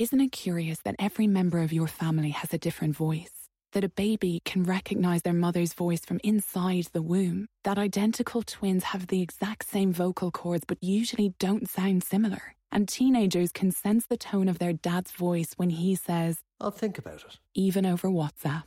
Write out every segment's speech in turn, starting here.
Isn't it curious that every member of your family has a different voice? That a baby can recognize their mother's voice from inside the womb? That identical twins have the exact same vocal cords but usually don't sound similar? And teenagers can sense the tone of their dad's voice when he says, I'll think about it. even over WhatsApp.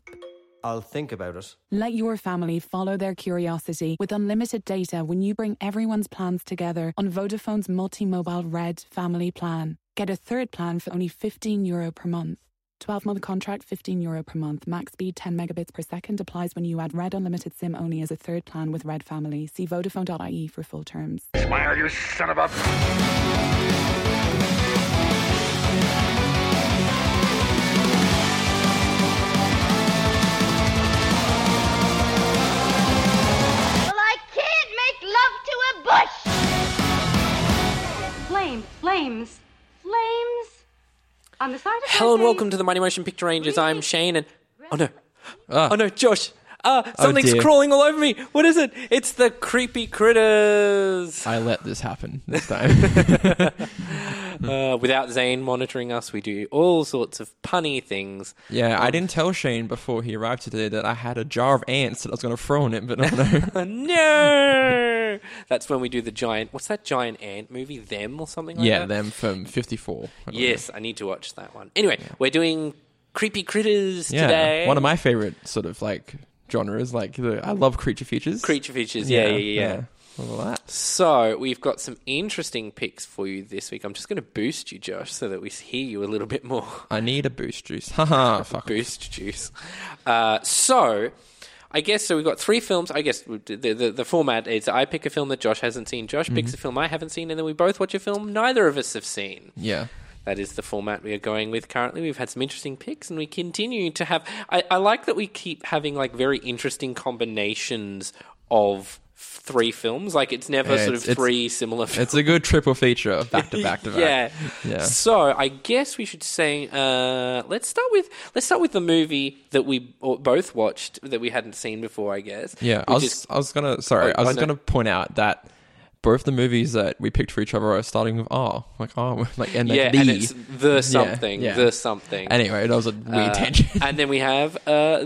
I'll think about it. Let your family follow their curiosity with unlimited data when you bring everyone's plans together on Vodafone's multi-mobile Red family plan. Get a third plan for only 15 euro per month. 12 month contract, 15 euro per month. Max speed 10 megabits per second applies when you add Red Unlimited SIM only as a third plan with Red Family. See Vodafone.ie for full terms. Smile, you son of a. Well, I can't make love to a bush. Flames, flames, flames. On the side of Hello and welcome to the Mighty Motion Picture Rangers. I'm Shane and oh no, Ah. oh no, Josh. Ah, something's dear. crawling all over me. What is it? It's the creepy critters. I let this happen this time. Uh, without Zane monitoring us, we do all sorts of punny things. yeah, I didn't tell Shane before he arrived today that I had a jar of ants that I was going to throw on him, but oh no. No, that's when we do the giant. What's that giant ant movie? Them or something like yeah, that. them from 54. I. Yes, I need to watch that one. Anyway, we're doing creepy critters Yeah, today. one of my favorite sort of like genres. Like, the, I love creature features. creature features. Yeah, yeah, yeah. yeah. All of that. So we've got some interesting picks for you this week. I'm just going to boost you, Josh, so that we hear you a little bit more. I need a boost juice. Haha, fuck. boost juice. Uh, so. I guess so. We've got three films. I guess the, the the format is I pick a film that Josh hasn't seen. Josh Mm-hmm. picks a film I haven't seen, and then we both watch a film neither of us have seen. Yeah. That is the format we are going with currently. We've had some interesting picks, and we continue to have. I, I like that we keep having like very interesting combinations of three films. Like it's never Yeah, sort of three similar films. It's a good triple feature, back to back to back. Yeah. Yeah. So I guess we should say uh, let's start with let's start with the movie that we both watched that we hadn't seen before. I guess. Yeah, I was, is- I was gonna. Sorry, Oh, I was no. gonna point out that both the movies that we picked for each other are starting with R, like R, like and yeah, the. and it's the something, yeah. the something. Anyway, that was a weird Uh, tangent. and then we have uh,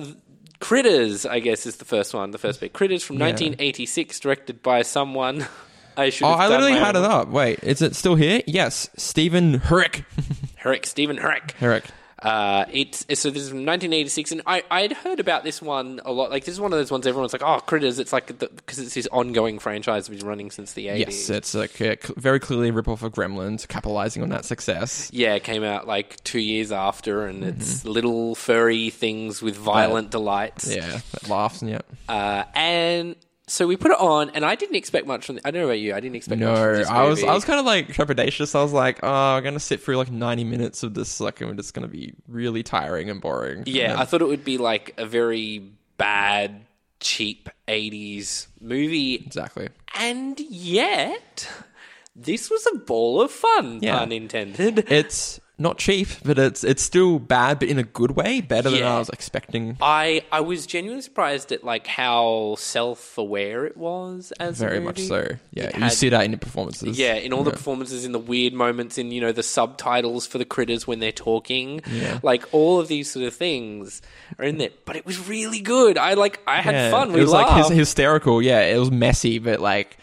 Critters. I guess is the first one, the first mm. bit. Critters from 1986, directed by someone. I should. oh, I literally had it up. Wait, is it still here? Yes, Stephen Herek. Herek, Stephen Herek. Herek. Uh, it's so this is from 1986, and I I'd heard about this one a lot. Like this is one of those ones everyone's like, oh, Critters. It's like because it's this ongoing franchise which is running since the 80s. Yes, it's like a very clearly a rip-off of Gremlins, capitalizing on that success. yeah, it came out like two years after, and Mm-hmm. it's little furry things with violent delights. Yeah, laughs and yeah. Uh, and so we put it on, and I didn't expect much from. The, I don't know about you. I didn't expect No, much from this I was movie. I was kind of like trepidatious. I was like, oh, I'm gonna sit through like 90 minutes of this, like, and it's just gonna be really tiring and boring. And Yeah, then- I thought it would be like a very bad, cheap '80s movie, exactly. and yet this was a ball of fun. Yeah. Pun intended. It's not cheap, but it's it's still bad, but in a good way, better than I was expecting. I I was genuinely surprised at like how self aware it was as a Very much so. Yeah, It you had- see that in the performances. Yeah, in all the performances, in the weird moments, in you know the subtitles for the critters when they're talking, Yeah. like all of these sort of things are in there. But it was really good. I like, I had Yeah, fun. We it was laughed. like hys- hysterical. Yeah, it was messy, but like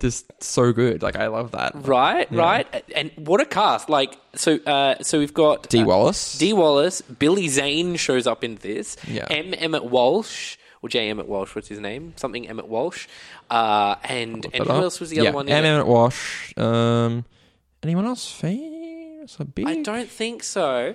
just so good. Like I love that. right, right, and what a cast! Like, so, uh, so we've got D uh, Wallace. Dee Wallace, Billy Zane shows up in this. Yeah. M Emmet Walsh. Or J. Emmet Walsh, what's his name? Something Emmet Walsh. Uh, and and who else was the yeah, other one? in M. Emmet Walsh. Um, anyone else famous? A big? I don't think so.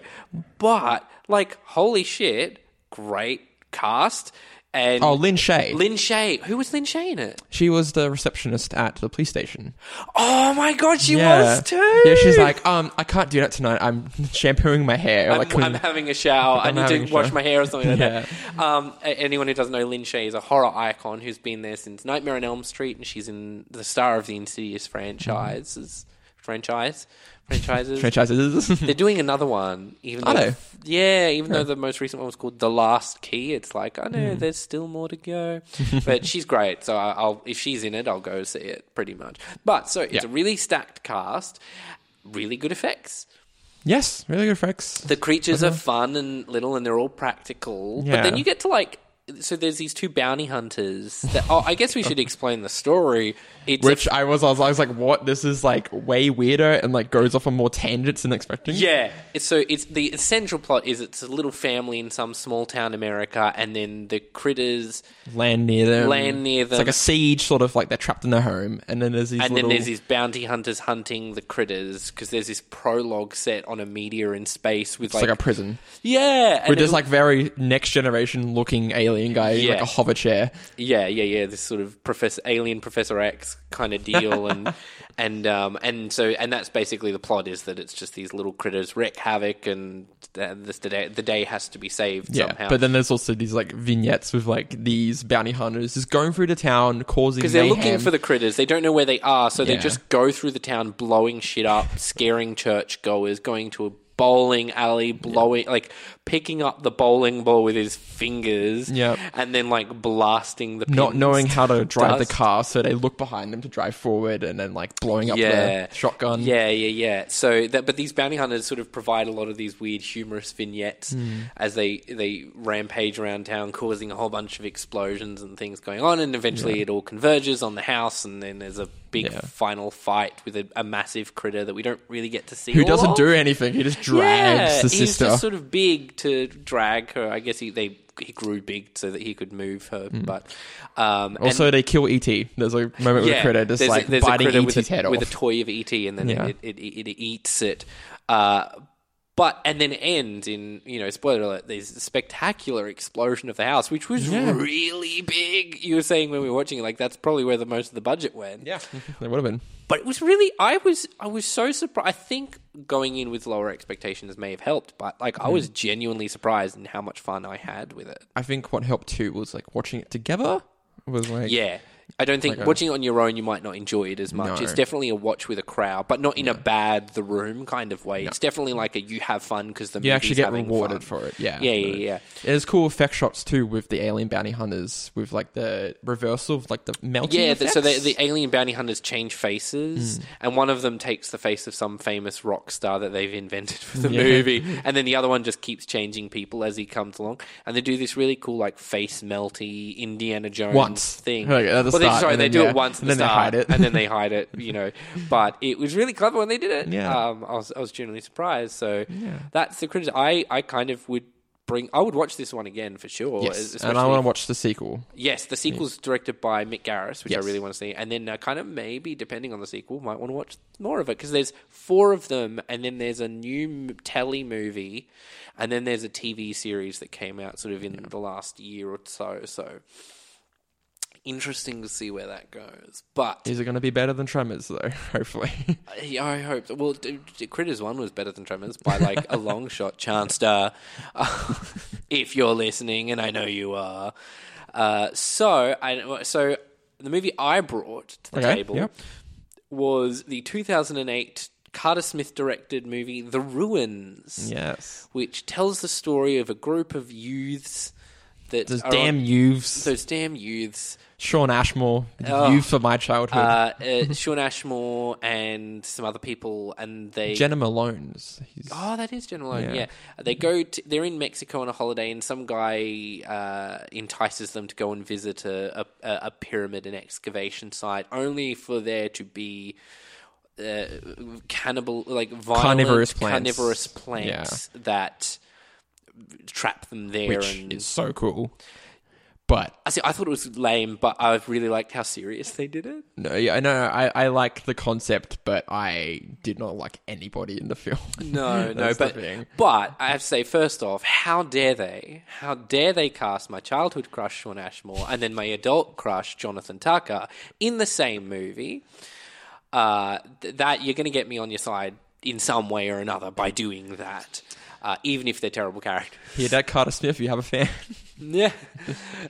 But like, holy shit, great cast. And Oh, Lin Shaye. Lin Shaye. Who was Lin Shaye in it? She was the receptionist at the police station. Oh my god, she yeah. was too. Yeah, she's like, um, I can't do that tonight. I'm shampooing my hair. I'm, like, I'm having a shower. I I'm need to wash my hair or something like Yeah. that. Um, anyone who doesn't know, Lin Shaye is a horror icon who's been there since Nightmare on Elm Street, and she's in the star of the Insidious franchises. Franchise, franchises. franchises. They're doing another one, even Are though, they? yeah, even though the most recent one was called The Last Key. It's like I Hmm. know there's still more to go, but she's great. So I- I'll if she's in it, I'll go see it pretty much. But so it's Yeah. a really stacked cast, really good effects. yes, really good effects. The creatures are fun and little, and they're all practical. But Yeah. then you get to like. So there's these two bounty hunters. That, oh, I guess we should explain the story. It's Which I was, I was, I was like, what? This is like way weirder and like goes off on more tangents than expecting. Yeah. It's, so it's the essential plot is it's a little family in some small town America, and then the critters, land near them. Land near them. It's like a siege, sort of like they're trapped in their home, and then there's these and little. then there's these bounty hunters hunting the critters because there's this prologue set on a meteor in space with it's like, like, a prison yeah, with this it- like very next generation looking alien guy in like a hover chair. yeah, yeah, yeah, this sort of professor alien Professor X kind of deal, and and um and so and that's basically the plot is that it's just these little critters wreak havoc, and uh, this the day the day has to be saved Yeah, somehow. but then there's also these like vignettes with like these bounty hunters just going through the town, causing because they're looking for the critters. They don't know where they are, so they Yeah. just go through the town, blowing shit up, scaring churchgoers, going to a bowling alley, blowing like picking up the bowling ball with his fingers, Yep. and then like blasting the not knowing how to drive dust. the car, so they look behind them to drive forward, and then like blowing up Yeah, the shotgun. Yeah, yeah, yeah. So that, but these bounty hunters sort of provide a lot of these weird, humorous vignettes Hmm. as they they rampage around town, causing a whole bunch of explosions and things going on, and eventually it all converges on the house, and then there's a big Yeah. final fight with a, a massive critter that we don't really get to see. who doesn't of. do anything? He just drags yeah, the he's sister. just sort of big to drag her. I guess he they he grew big so that he could move her, but um, also, they kill ET. There's a moment with a critter just like a, biting ET's with a, head with a toy of ET, and then Yeah. it, it, it, it eats it. Uh, but and then it ends in you know spoiler alert. There's a spectacular explosion of the house, which was really big. You were saying when we were watching it, like that's probably where the most of the budget went. yeah, they would have been. But it was really, I was, I was so surprised. I think going in with lower expectations may have helped, but like I Hmm. was genuinely surprised in how much fun I had with it. I think what helped too was like watching it together. Was like Yeah. I don't think Like a- watching it on your own you might not enjoy it as much. No. It's definitely a watch with a crowd, but not in a bad the room kind of way. It's definitely like a you have fun because the you actually get rewarded fun. for it. Yeah, Yeah, yeah, yeah. There's cool effect shots too with the alien bounty hunters with like the reversal of like the melting. Yeah, the, so the, the alien bounty hunters change faces, Hmm. and one of them takes the face of some famous rock star that they've invented for the Yeah. movie, and then the other one just keeps changing people as he comes along, and they do this really cool like face melty Indiana Jones Once. thing. Like, well, they, sorry, and they then, do yeah, it once, at and the then they hide it. and then they hide it. You know, but it was really clever when they did it. Yeah. um, I was I was genuinely surprised. So yeah. that's the criticism. I I kind of would. Bring, I would watch this one again for sure. yes, and I want to watch the sequel. Yes, the sequel's directed by Mick Garris, which Yes. I really want to see, and then uh, kind of maybe depending on the sequel, might want to watch more of it because there's four of them, and then there's a new m- telly movie, and then there's a TV series that came out sort of in the last year or so. So interesting to see where that goes, but Is it going to be better than Tremors though? Hopefully. yeah, I hope. Well, Critters One was better than Tremors by like a long shot. Chancellor, uh, if you're listening, and I know you are. Uh, so, I so the movie I brought to the Okay, table yep. was the 2008 Carter Smith directed movie The Ruins, yes. which tells the story of a group of youths that Those damn on- youths. those damn youths Shawn Ashmore, Oh. youth of my childhood. uh, uh, Shawn Ashmore and some other people, and they Jena Malone's. He's, Oh, that is General Malone. Yeah. Yeah. they go. To, they're in Mexico on a holiday, and some guy uh, entices them to go and visit a, a, a pyramid and excavation site, only for there to be uh, cannibal, like violent, Carnivorous plants. carnivorous plants that trap them there. which and is so cool. But I see. I thought it was lame, but I really liked how serious they did it. no, yeah, no, I I like the concept, but I did not like anybody in the film. No, no, but but I have to say, first off, how dare they? How dare they cast my childhood crush Shawn Ashmore and then my adult crush Jonathan Tucker in the same movie? Uh, th- that you're going to get me on your side in some way or another by doing that, uh, even if they're terrible characters. Hear that, Carter Smith? You have a fan? Yeah.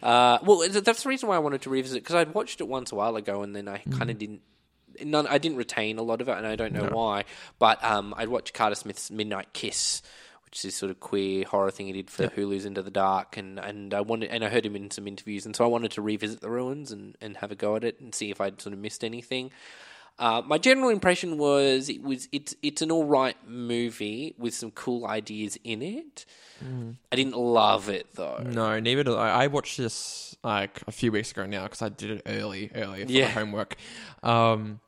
Uh, well, that's the reason why I wanted to revisit because I'd watched it once a while ago and then I kind of didn't. None, I didn't retain a lot of it, and I don't know why. But um, I'd watched Carter Smith's Midnight Kiss, which is this sort of queer horror thing he did for Hulu's Into the Dark, and, and I wanted and I heard him in some interviews, and so I wanted to revisit the ruins and, and have a go at it and see if I'd sort of missed anything. Uh, my general impression was it was it's it's an all right movie with some cool ideas in it. I didn't love it though. No, neither did I. I watched this like a few weeks ago now because I did it early, early for Yeah. homework. Um,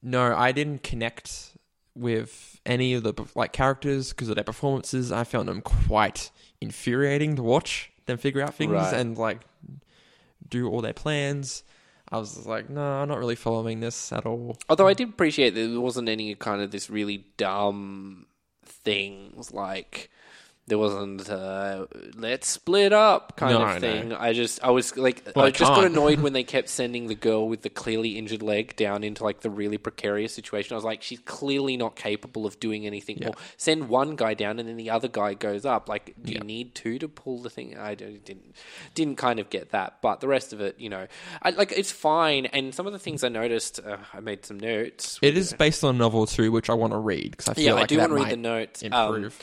no, I didn't connect with any of the like characters because of their performances. I found them quite infuriating to watch them figure out things Right. and like do all their plans. I was like, no, I'm not really following this at all. Although I did appreciate that there wasn't any kind of this really dumb things like there wasn't uh, let's split up kind No, of no. thing. I just I was like Well, I I just got can't. annoyed when they kept sending the girl with the clearly injured leg down into like the really precarious situation. I was like, she's clearly not capable of doing anything more. Send one guy down and then the other guy goes up. Like, do you need two to pull the thing? I don't- didn't didn't kind of get that, but the rest of it, you know, I, like it's fine. And some of the things I noticed, uh, I made some notes. It is based on a novel too, which I want to read because I feel Yeah, like I do that want to read might the notes. Um, Improve.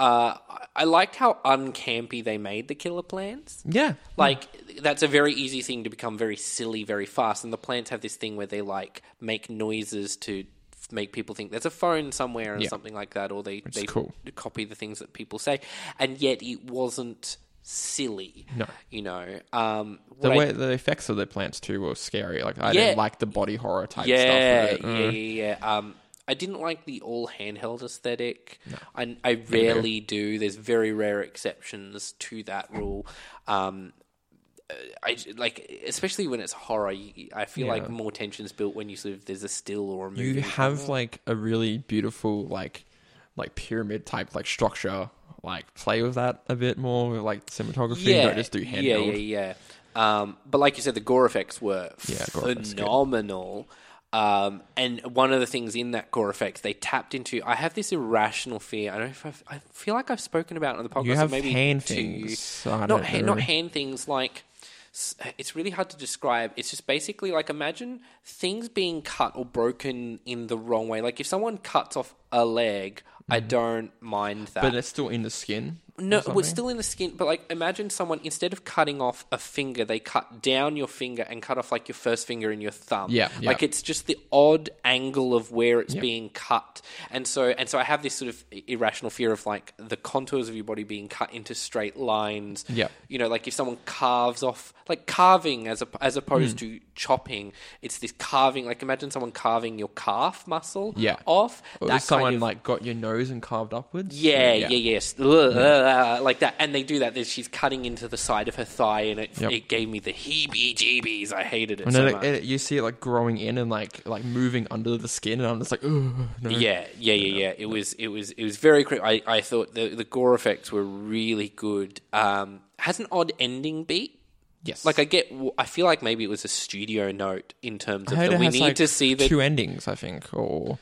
Uh, I liked how uncampy they made the killer plants. yeah, Like that's a very easy thing to become very silly very fast, and the plants have this thing where they like make noises to make people think there's a phone somewhere and Yeah. something like that, or they is they cool. copy the things that people say, and yet it wasn't silly. No. you know, um, the I- way the effects of the plants too were scary. Like I Yeah. didn't like the body horror type yeah, stuff. Of it. Yeah, yeah, yeah. Um, I didn't like the all handheld aesthetic. I, I rarely do. There's very rare exceptions to that rule. Um, uh, I like, especially when it's horror. I feel like Yeah. more tension's built when you sort of there's a still or a movie. You have like a really beautiful like like pyramid type like structure. Like play with that a bit more with like cinematography. yeah, Don't just do handheld. yeah, yeah, yeah. Um, but like you said, the gore effects were Yeah, gore effects, phenomenal. Um, and one of the things in that gore effects they tapped into, I have this irrational fear. I don't know if I've, I feel like I've spoken about it on the podcast. You have maybe hand you. things. Not know. not hand things like. It's really hard to describe. It's just basically like imagine things being cut or broken in the wrong way. Like if someone cuts off a leg, I don't mind that. Mm-hmm. But it's still in the skin. No, we're still in the skin, but like imagine someone instead of cutting off a finger, they cut down your finger and cut off like your first finger and your thumb. Yeah, yeah. like it's just the odd angle of where it's Yeah. being cut, and so and so I have this sort of irrational fear of like the contours of your body being cut into straight lines. Yeah. you know, like if someone carves off, like carving as a, as opposed Hmm. to chopping, it's this carving. Like imagine someone carving your calf muscle Yeah. off. Or that someone kind of, like got your nose and carved upwards. yeah, yeah, yes, Ugh, uh, like that, and they do that. She's cutting into the side of her thigh, and it, Yep. it gave me the heebie-jeebies. I hated it And so then it, you see it like growing in and like like moving under the skin, and I'm just like, no. yeah, yeah, yeah, yeah. It was, it was, it was very. Cre- I, I thought the the gore effects were really good. Um, has an odd ending beat. Yes. Like I get, I feel like maybe it was a studio note in terms of that we need like, to see the two endings. I think, or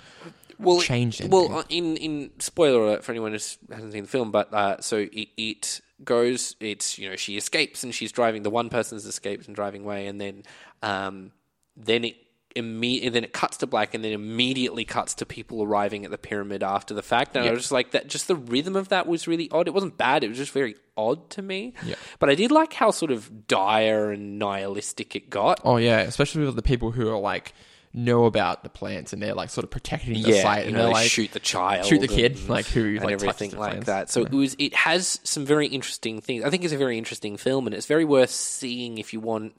well, changed Well, uh, in in spoiler alert for anyone who hasn't seen the film, but uh, so it, it goes. It's you know she escapes and she's driving. The one person's escapes and driving away, and then um, then it. Imme- then it cuts to black, and then immediately cuts to people arriving at the pyramid after the fact. And I was just like that. Just the rhythm of that was really odd. It wasn't bad. It was just very odd to me. Yeah. But I did like how sort of dire and nihilistic it got. oh yeah, especially with the people who are like know about the plants and they're like sort of protecting the yeah, site you and know, they're like shoot the child, shoot the kid, and- like, who, and like, everything like plants. that. So it was. It has some very interesting things. I think it's a very interesting film, and it's very worth seeing if you want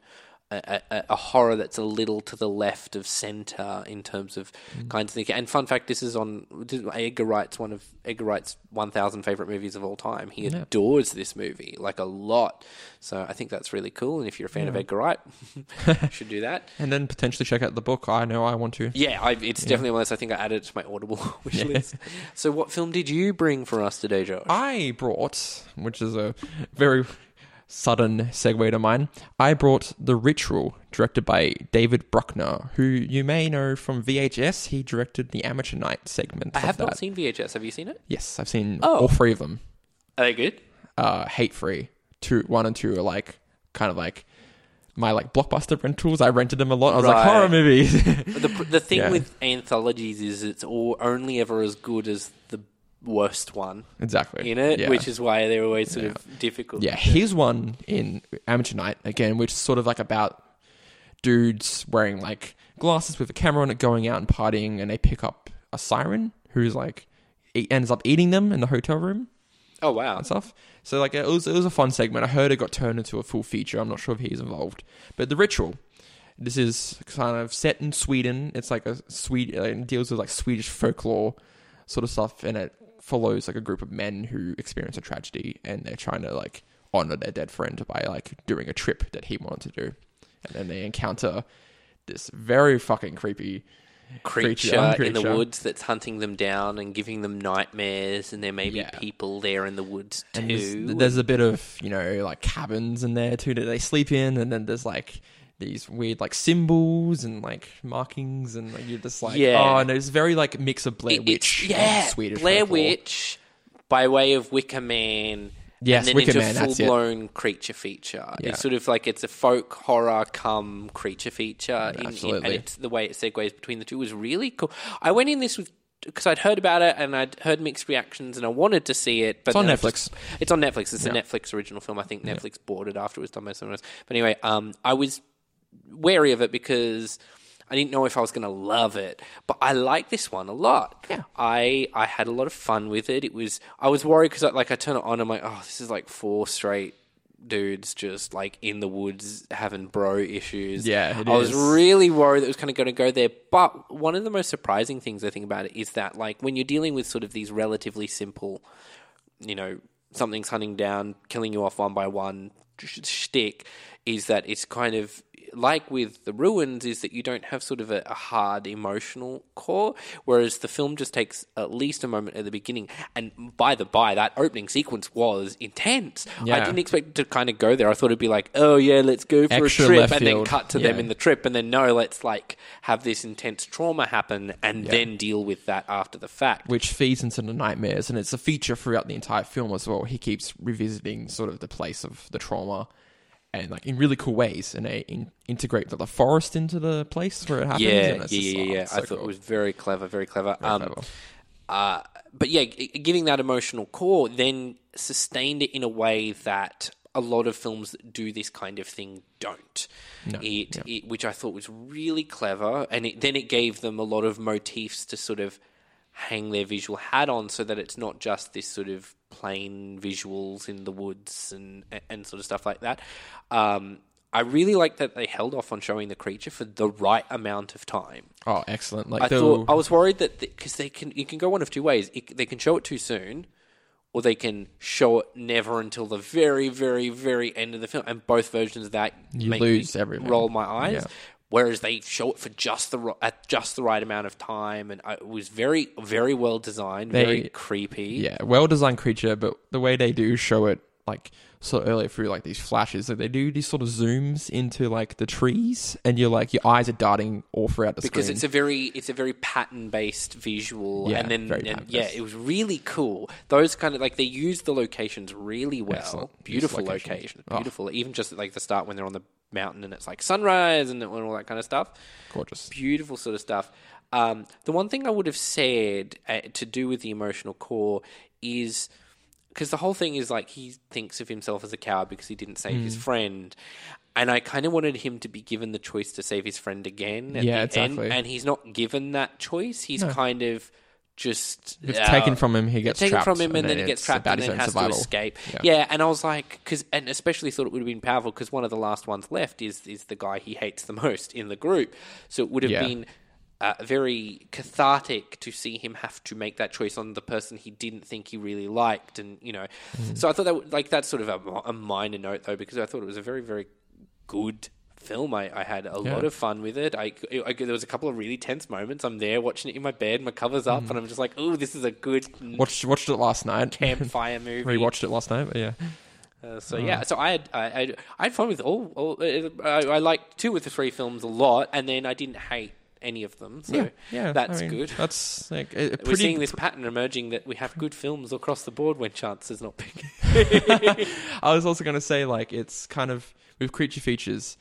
a, a, a horror that's a little to the left of center in terms of Mm. kinds of things. And fun fact, this is on Edgar Wright's one of Edgar Wright's one thousand favorite movies of all time. He adores this movie like a lot. So I think that's really cool. And if you're a fan of Edgar Wright, you should do that. And then potentially check out the book. I know I want to. Yeah, I, it's definitely one of those. I think I added it to my Audible wish list. So, what film did you bring for us today, Josh? I brought, which is a very sudden segue to mine, I brought The Ritual, directed by David Bruckner, who you may know from VHS. He directed the Amateur Night segment. I of have that. not seen VHS. Have you seen it? Yes, I've seen Oh. all three of them. Are they good? Uh, hate free. Two, one and two are like kind of like my like blockbuster rentals. I rented them a lot. I was like horror movies. The the thing Yeah. with anthologies is it's all only ever as good as the worst one exactly in it, Yeah. which is why they're always sort of difficult. Yeah, his one in Amateur Night again, which is sort of like about dudes wearing like glasses with a camera on it, going out and partying, and they pick up a siren who's like e- ends up eating them in the hotel room Oh wow. and stuff. So like it was it was a fun segment. I heard it got turned into a full feature. I'm not sure if he's involved, but the ritual. This is kind of set in Sweden. It's like a Swede uh, it deals with like Swedish folklore sort of stuff, and it follows like a group of men who experience a tragedy, and they're trying to like honor their dead friend by like doing a trip that he wanted to do, and then they encounter this very fucking creepy creature, creature, in the woods that's hunting them down and giving them nightmares, and there may be Yeah. people there in the woods too. And there's, there's a bit of you know like cabins in there too that they sleep in, and then there's like these weird like symbols and like markings, and like, you're just like Yeah. oh, and it's very like mix of Blair It- Witch, and yeah, Swedish Blair folklore. Witch by way of Wicker Man. Yes, and then Wicker into Man, full blown creature feature. Yeah. It's sort of like it's a folk horror come creature feature. in- in- absolutely. and it's the way it segues between the two was really cool. I went in this with because I'd heard about it and I'd heard mixed reactions and I wanted to see it. But It's on Netflix. just- it's on Netflix. It's a Netflix original film. I think Netflix bought it after it was done by someone else. But anyway, um, I was wary of it because I didn't know if I was going to love it, but I like this one a lot. Yeah. I I had a lot of fun with it. It was I was worried because like I turn it on, and I'm like, oh, this is like four straight dudes just like in the woods having bro issues. Yeah, I was really worried that it was kind of going to go there. But one of the most surprising things I think about it is that like when you're dealing with sort of these relatively simple you know, something's hunting down, killing you off one by one sh- shtick, is that it's kind of like with the ruins, is that you don't have sort of a, a hard emotional core, whereas the film just takes at least a moment at the beginning. And by the by, that opening sequence was intense. I didn't expect it to kind of go there. I thought it'd be like, oh yeah, let's go for Extra a trip, and then cut to them in the trip, and then no, let's like have this intense trauma happen, and then deal with that after the fact. which feeds into the nightmares, and it's a feature throughout the entire film as well. He keeps revisiting sort of the place of the trauma, and like in really cool ways, and they in- integrate the, forest into the place where it happens. yeah, and yeah, yeah, oh, yeah. it's I thought cool. it was very clever, very clever. Very um, clever. Uh, but yeah, giving that emotional core then sustained it in a way that a lot of films that do this kind of thing don't. it, it, which I thought was really clever, and it, then it gave them a lot of motifs to sort of hang their visual hat on, so that it's not just this sort of plain visuals in the woods and and sort of stuff like that. Um, I really like that they held off on showing the creature for the right amount of time. Oh, excellent! Like I thought I was worried that because they can you can go one of two ways. It, they can show it too soon, or they can show it never until the very, very, very end of the film. And both versions of that You make lose me everything. roll my eyes. Yeah. Whereas they show it for just the at just the right amount of time, and uh, it was very, very well designed, very creepy. yeah, well designed creature, but the way they do show it, like so earlier through like these flashes, like they do these sort of zooms into like the trees, and you're like your eyes are darting all throughout the space. because screen. it's a very it's a very pattern based visual Yeah, and then and yeah it was really cool those kind of like they use the locations really well Excellent. beautiful Used locations. locations Oh. beautiful even just like the start when they're on the mountain and it's like sunrise and, and all that kind of stuff gorgeous. beautiful sort of stuff. Um, the one thing I would have said uh, to do with the emotional core is because the whole thing is like he thinks of himself as a coward because he didn't save Hmm. his friend. And I kind of wanted him to be given the choice to save his friend again. At Yeah, the exactly. End, and he's not given that choice. He's kind of just It's uh, taken from him, he gets taken trapped, from him, and, and then, he gets trapped, and then has survival. to escape. Yeah. Yeah. and I was like, because, and especially thought it would have been powerful because one of the last ones left is is the guy he hates the most in the group. So it would have Yeah. been. Uh, very cathartic to see him have to make that choice on the person he didn't think he really liked, and you know, Mm-hmm. so I thought that like that's sort of a, a minor note though because I thought it was a very very good film. I, I had a Yeah. lot of fun with it. I, I- there was a couple of really tense moments. I'm there watching it in my bed, my covers up, Mm-hmm. and I'm just like, oh, this is a good Watched watched it last night. campfire movie. Rewatched it last night, but yeah. Uh, so yeah, so I had I, I, I had fun with all. all uh, I, I liked two of the three films a lot, and then I didn't hate any of them. So yeah, yeah, that's I mean, good. That's like a, a We're seeing this pattern emerging that we have good films across the board when chance is not picking. I was also going to say like it's kind of with creature features,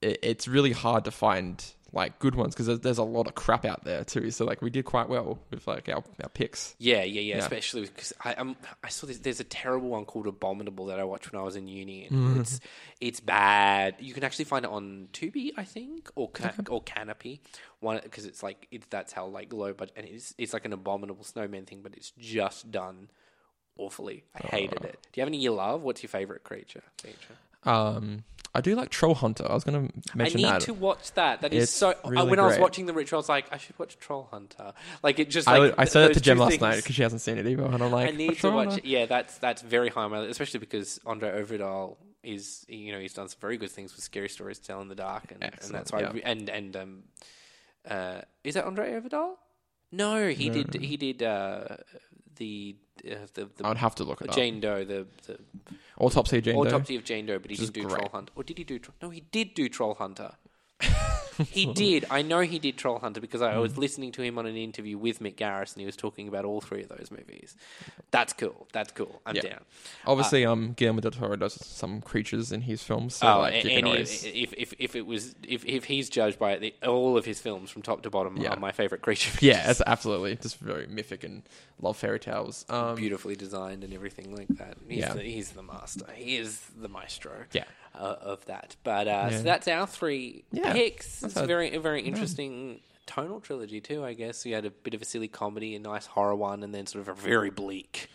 it, it's really hard to find like good ones because there's, there's a lot of crap out there too. So like we did quite well with like our our picks. Yeah, yeah, yeah. Yeah. Especially because I um, I saw this. There's a terrible one called Abominable that I watched when I was in uni, and Mm-hmm. it's it's bad. You can actually find it on Tubi, I think, or ca- or Kanopy. One because it's like it's that's how like low budget, and it's it's like an Abominable Snowman thing, but it's just done awfully. I hated it. Do you have any you love? What's your favorite creature? Feature? Um, I do like Troll Hunter. I was going to mention that. I need that. to watch that. That is It's so. uh, really when I was great. watching the ritual, I was like, I should watch Troll Hunter. Like it just. I, Like, I said it those to Jem two last things- night because she hasn't seen it either, and I'm like, I need to watch it. Yeah, that's that's very high on my list, especially because André Øvredal is you know he's done some very good things with Scary Stories to Tell in the Dark, and, and Excellent, that's why I yeah. re- and and um uh is that André Øvredal? No, he did he did uh the uh, the, the I would have to look at it Jane Doe the the Autopsy of Jane Doe. autopsy of Jane Doe, but he Which is didn't do great. Troll Hunter. Or did he do? Tro- No, he did do Troll Hunter. He did. I know he did Troll Hunter because I Hmm. was listening to him on an interview with Mick Garris, and he was talking about all three of those movies. That's cool. That's cool. I'm Yeah. down. Obviously, um, Guillermo del Toro does some creatures in his films, so Oh, like you can any, always. if, if if it was if, if he's judged by it, the, all of his films from top to bottom Yeah. are my favorite creature. Yeah, it's absolutely just very mythic and love fairy tales. Um, beautifully designed and everything like that. He's, Yeah. the, he's the master. He is the maestro. Yeah. Uh, of that. But uh, Yeah. so that's our three Yeah. picks. That's It's a very a very interesting tonal trilogy too. I guess you had a bit of a silly comedy, a nice horror one, and then sort of a very bleak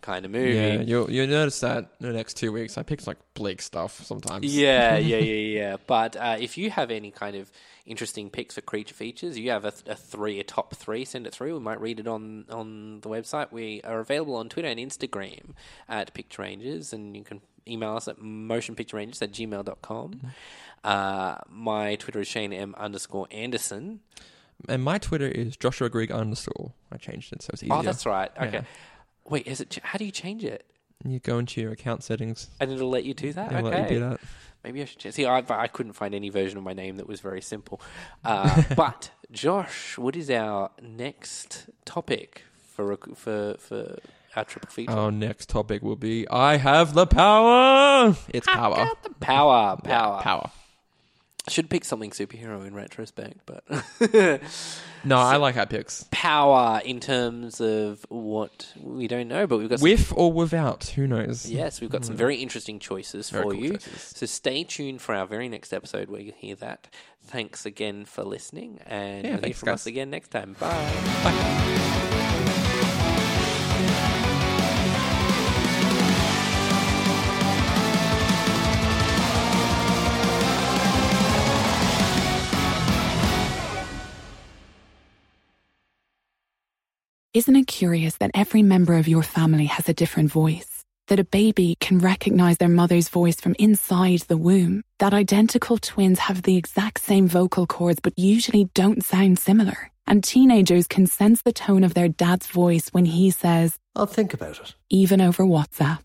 kind of movie. Yeah, you'll you'll notice that in the next two weeks I picked like bleak stuff sometimes. Yeah, yeah, yeah, yeah. But uh, if you have any kind of interesting picks for creature features, you have a, a three, a top three, send it through. We might read it on on the website. We are available on Twitter and Instagram at Picture Rangers, and you can email us at motionpicturerangers at gmail.com. Uh, my Twitter is Shane M underscore Anderson. And my Twitter is Joshua Grigg underscore. I changed it so it's easier. Oh, that's right. Okay. Yeah. Wait, is it? ch- How do you change it? You go into your account settings. And it'll let you do that. It'll okay. let you do that. Maybe I should check. See, I, I couldn't find any version of my name that was very simple. Uh, but Josh, what is our next topic for for for our triple feature? Our next topic will be I have the power. It's power. The power, power, Yeah, power. I should pick something superhero in retrospect, but No, I like our picks. power in terms of what we don't know, but we've got some With or without, who knows? Yes, we've got some hmm. very interesting choices Very for cool you. choices. So stay tuned for our very next episode where you'll hear that. Thanks again for listening, and Yeah, you'll hear thanks, from guys. us again next time. Bye. Isn't it curious that every member of your family has a different voice? That a baby can recognize their mother's voice from inside the womb? That identical twins have the exact same vocal cords but usually don't sound similar? And teenagers can sense the tone of their dad's voice when he says, I'll think about it. even over WhatsApp.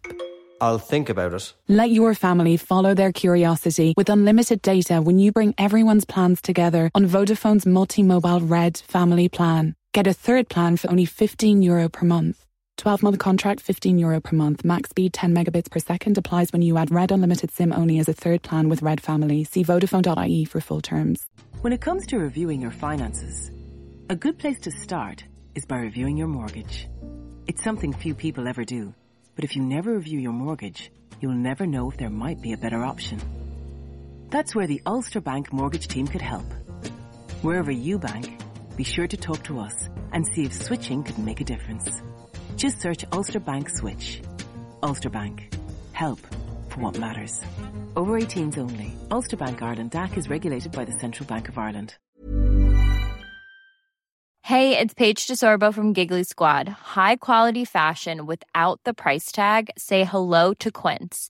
I'll think about it. Let your family follow their curiosity with unlimited data when you bring everyone's plans together on Vodafone's multi-mobile Red family plan. Get a third plan for only 15 euro per month. 12 month contract, 15 euro per month. Max speed 10 megabits per second applies when you add Red Unlimited SIM only as a third plan with Red Family. See Vodafone.ie for full terms. When it comes to reviewing your finances, a good place to start is by reviewing your mortgage. It's something few people ever do, but if you never review your mortgage, you'll never know if there might be a better option. That's where the Ulster Bank mortgage team could help. Wherever you bank, be sure to talk to us and see if switching could make a difference. Just search Ulster Bank Switch. Ulster Bank. Help for what matters. Over 18s only. Ulster Bank Ireland DAC is regulated by the Central Bank of Ireland. Hey, it's Paige DeSorbo from Giggly Squad. High quality fashion without the price tag. Say hello to Quince.